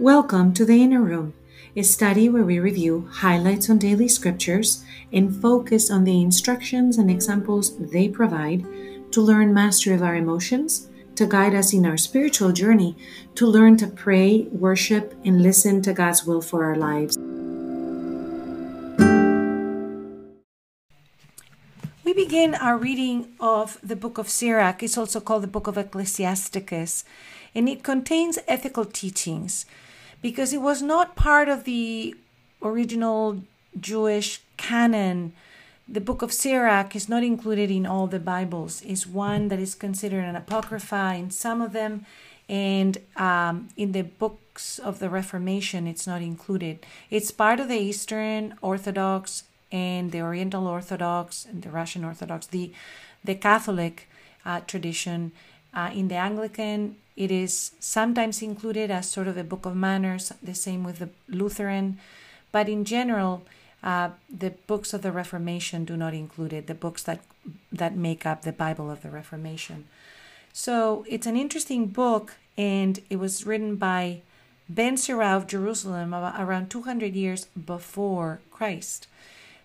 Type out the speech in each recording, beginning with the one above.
Welcome to the Inner Room, a study where we review highlights on daily scriptures and focus on the instructions and examples they provide to learn mastery of our emotions, to guide us in our spiritual journey, to learn to pray, worship, and listen to God's will for our lives. We begin our reading of the book of Sirach. It's also called the book of Ecclesiasticus, and it contains ethical teachings because it was not part of the original Jewish canon. The book of Sirach is not included in all the Bibles. It's one that is considered an apocrypha in some of them, and um, in the books of the Reformation, it's not included. It's part of the Eastern Orthodox and the Oriental Orthodox and the Russian Orthodox, the the Catholic uh, tradition. Uh, in the Anglican, it is sometimes included as sort of a book of manners, the same with the Lutheran, but in general, uh, the books of the Reformation do not include it. The books that that make up the Bible of the Reformation. So it's an interesting book, and it was written by Ben Sira of Jerusalem around 200 years before Christ.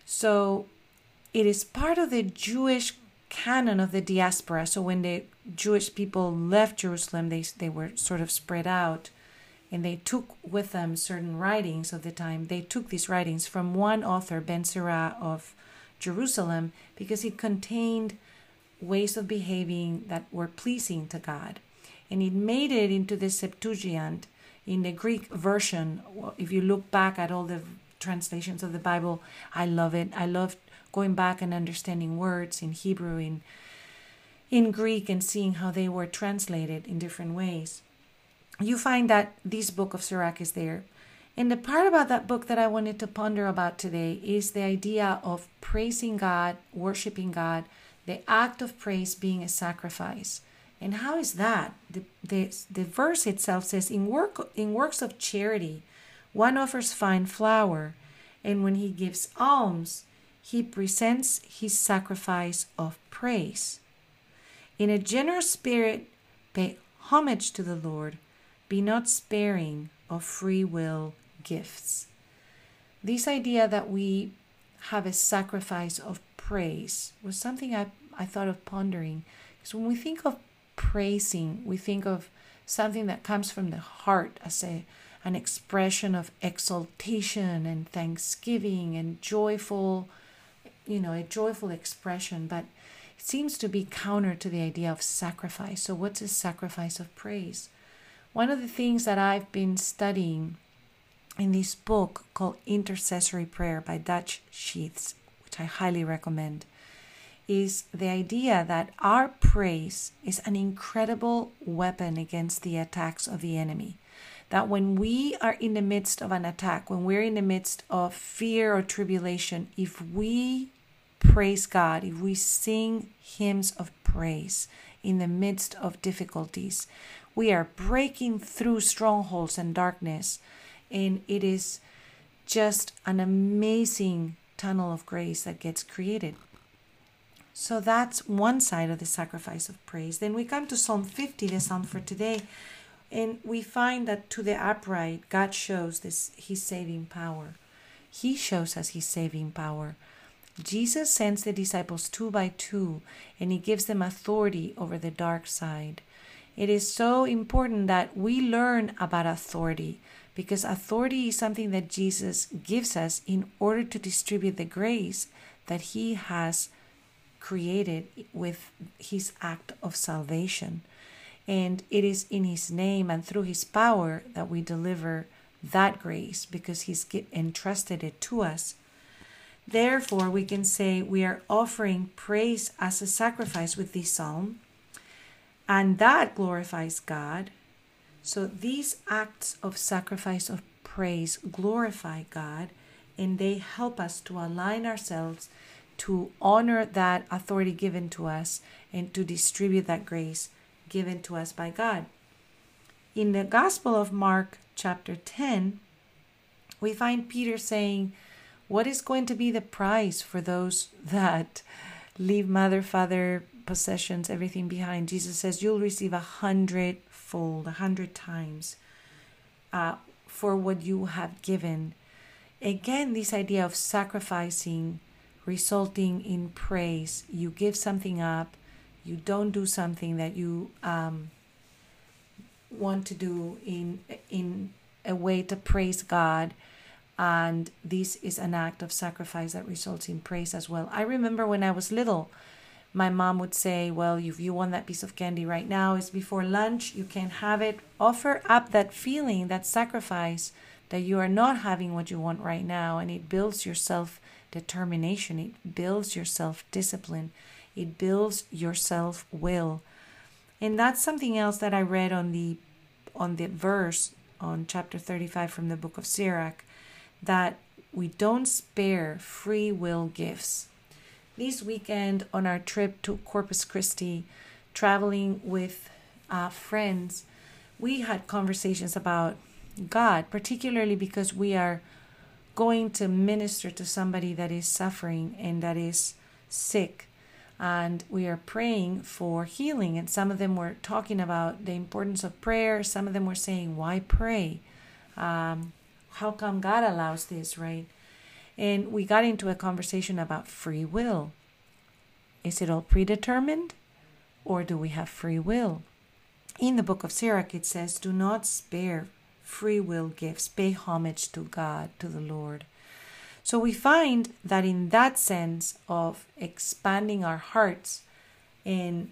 So it is part of the Jewish canon of the diaspora. So when the Jewish people left Jerusalem, they, they were sort of spread out and they took with them certain writings of the time. They took these writings from one author, Ben Sira of Jerusalem, because it contained ways of behaving that were pleasing to God. And it made it into the Septuagint in the Greek version. If you look back at all the translations of the Bible, I love it. I love going back and understanding words in Hebrew, in in Greek, and seeing how they were translated in different ways. You find that this book of Sirach is there. And the part about that book that I wanted to ponder about today is the idea of praising God, worshiping God, the act of praise being a sacrifice. And how is that? The, the, the verse itself says, in, work, in works of charity, one offers fine flour, and when he gives alms, he presents his sacrifice of praise. In a generous spirit, pay homage to the Lord, be not sparing of free will gifts. This idea that we have a sacrifice of praise was something I, I thought of pondering. Because when we think of praising, we think of something that comes from the heart as a, an expression of exaltation and thanksgiving and joyful you know, a joyful expression, but it seems to be counter to the idea of sacrifice. So, what's a sacrifice of praise? One of the things that I've been studying in this book called Intercessory Prayer by Dutch Sheets, which I highly recommend, is the idea that our praise is an incredible weapon against the attacks of the enemy. That when we are in the midst of an attack, when we're in the midst of fear or tribulation, if we praise God, if we sing hymns of praise in the midst of difficulties, we are breaking through strongholds and darkness. And it is just an amazing tunnel of grace that gets created. So that's one side of the sacrifice of praise. Then we come to Psalm 50, the psalm for today, and we find that to the upright, God shows this his saving power. He shows us his saving power. Jesus sends the disciples two by two and he gives them authority over the dark side. It is so important that we learn about authority because authority is something that Jesus gives us in order to distribute the grace that he has created with his act of salvation. And it is in his name and through his power that we deliver that grace because he's entrusted it to us Therefore, we can say we are offering praise as a sacrifice with this psalm, and that glorifies God. So, these acts of sacrifice of praise glorify God, and they help us to align ourselves to honor that authority given to us and to distribute that grace given to us by God. In the Gospel of Mark, chapter 10, we find Peter saying, what is going to be the price for those that leave mother, father, possessions, everything behind? Jesus says you'll receive a hundredfold, a hundred times uh, for what you have given. Again, this idea of sacrificing resulting in praise. You give something up, you don't do something that you um, want to do in in a way to praise God. And this is an act of sacrifice that results in praise as well. I remember when I was little, my mom would say, Well, if you want that piece of candy right now, it's before lunch, you can have it. Offer up that feeling, that sacrifice that you are not having what you want right now, and it builds your self determination, it builds your self discipline, it builds your self will. And that's something else that I read on the on the verse on chapter 35 from the book of Sirach that we don't spare free will gifts. This weekend on our trip to Corpus Christi, traveling with uh, friends, we had conversations about God, particularly because we are going to minister to somebody that is suffering and that is sick and we are praying for healing. And some of them were talking about the importance of prayer. Some of them were saying, Why pray? Um, how come God allows this, right? And we got into a conversation about free will. Is it all predetermined? Or do we have free will? In the book of Sirach, it says, Do not spare free will gifts, pay homage to God, to the Lord. So we find that in that sense of expanding our hearts and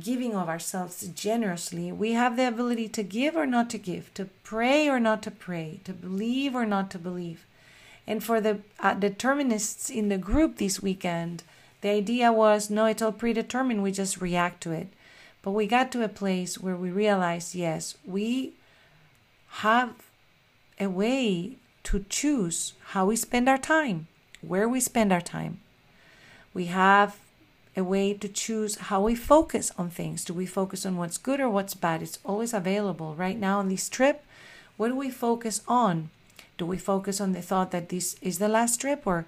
giving of ourselves generously, we have the ability to give or not to give, to pray or not to pray, to believe or not to believe. And for the uh, determinists in the group this weekend, the idea was no, it's all predetermined, we just react to it. But we got to a place where we realized yes, we have a way to choose how we spend our time, where we spend our time. We have a way to choose how we focus on things. Do we focus on what's good or what's bad? It's always available. Right now on this trip, what do we focus on? Do we focus on the thought that this is the last trip or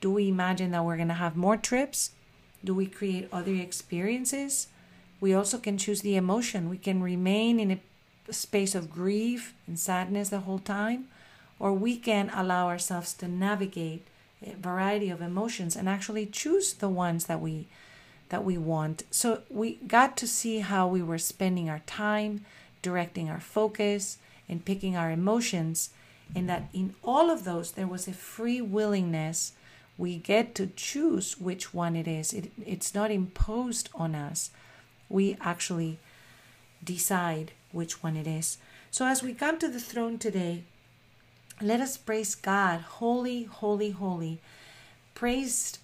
do we imagine that we're going to have more trips? Do we create other experiences? We also can choose the emotion. We can remain in a space of grief and sadness the whole time, or we can allow ourselves to navigate a variety of emotions and actually choose the ones that we that we want. So we got to see how we were spending our time, directing our focus, and picking our emotions, and that in all of those there was a free willingness. We get to choose which one it is. It, it's not imposed on us. We actually decide which one it is. So as we come to the throne today, let us praise God. Holy, holy, holy. Praised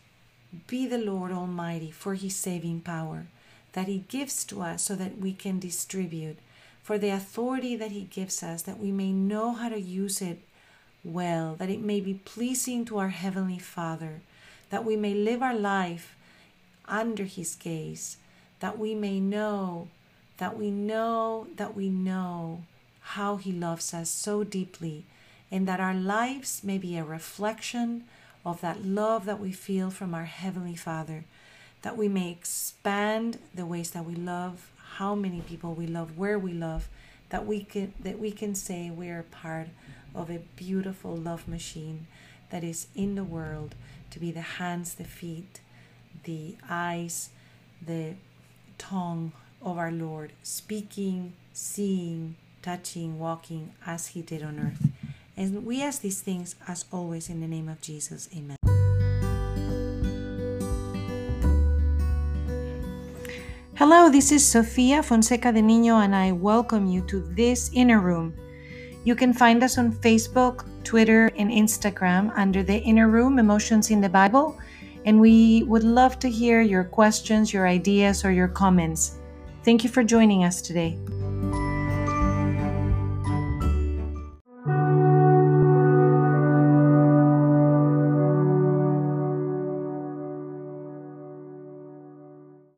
be the Lord Almighty for his saving power that he gives to us so that we can distribute, for the authority that he gives us, that we may know how to use it well, that it may be pleasing to our Heavenly Father, that we may live our life under his gaze, that we may know, that we know, that we know how he loves us so deeply and that our lives may be a reflection of that love that we feel from our Heavenly Father, that we may expand the ways that we love, how many people we love, where we love, that we can that we can say we are part of a beautiful love machine that is in the world to be the hands, the feet, the eyes, the tongue of our Lord, speaking, seeing, touching, walking as He did on earth. And we ask these things as always in the name of Jesus. Amen. Hello, this is Sofia Fonseca de Niño, and I welcome you to this inner room. You can find us on Facebook, Twitter, and Instagram under the Inner Room Emotions in the Bible, and we would love to hear your questions, your ideas, or your comments. Thank you for joining us today.